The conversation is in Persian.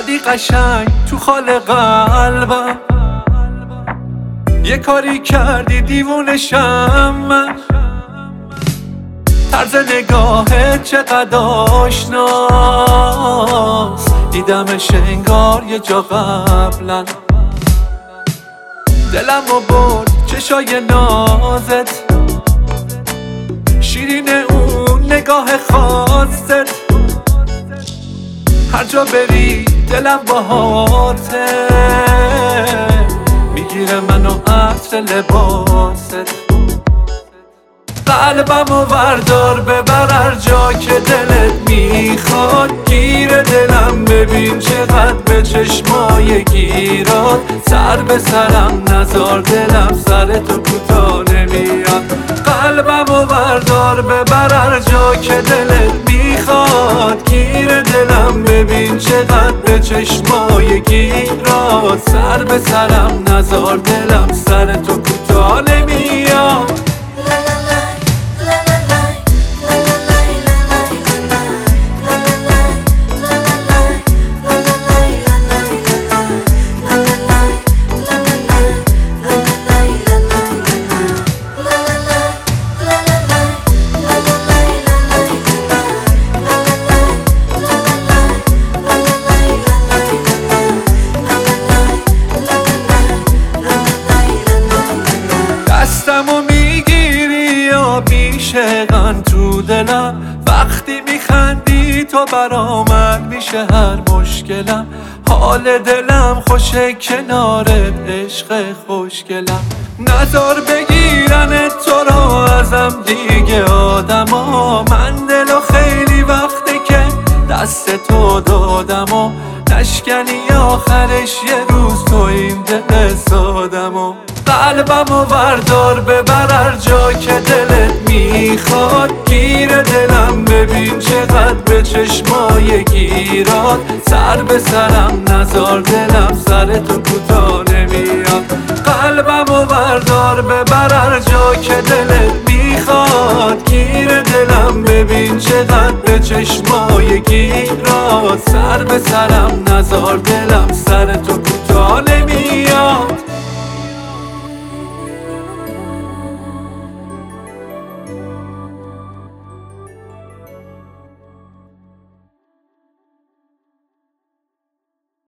زدی قشنگ تو خال قلبم. یه کاری کردی دیوونشم من. طرز نگاهت چقدر آشناست. دیدمش انگار یه جا قبلا دلم و برد چشای نازت. شیرین اون نگاه خاصت. هر جا بری دلم باهاته. می‌گیره منو عطر لباست. قلبم و وردار ببر هر جا که دلت می‌خواد. گیر دلم ببین چقدر به چشمای گیراد. سر به سرم نزار دلم سر تو کوتا نمیاد. قلبم و وردار ببر هر جا که دلت می‌خواد. گیر دلم ببین چقدر سر به سرم نزار دلم سر تو کوتا نمیاد. دلم وقتی میخندی تو برامن میشه هر مشکلم. حال دلم خوشه کنارت عشق خوشگلم. نظر بگیرن تو رو ازم دیگه آدما من دل و خیلی وقته که دست تو دادم و نشکنی آخرش یه روز تو این دل سادم و قلبم و وردار ببر هر جا که دلت می‌خواد. ببین چقدر به چشمای گیراد؟ سر به سرم نزار دلم سر تو کوتا نمیاد. قلبم و وردار ببر هر جا که دلت می‌خواد. گیر دلم ببین چقدر به چشمای گیراد. سر به سرم نزار دلم سر تو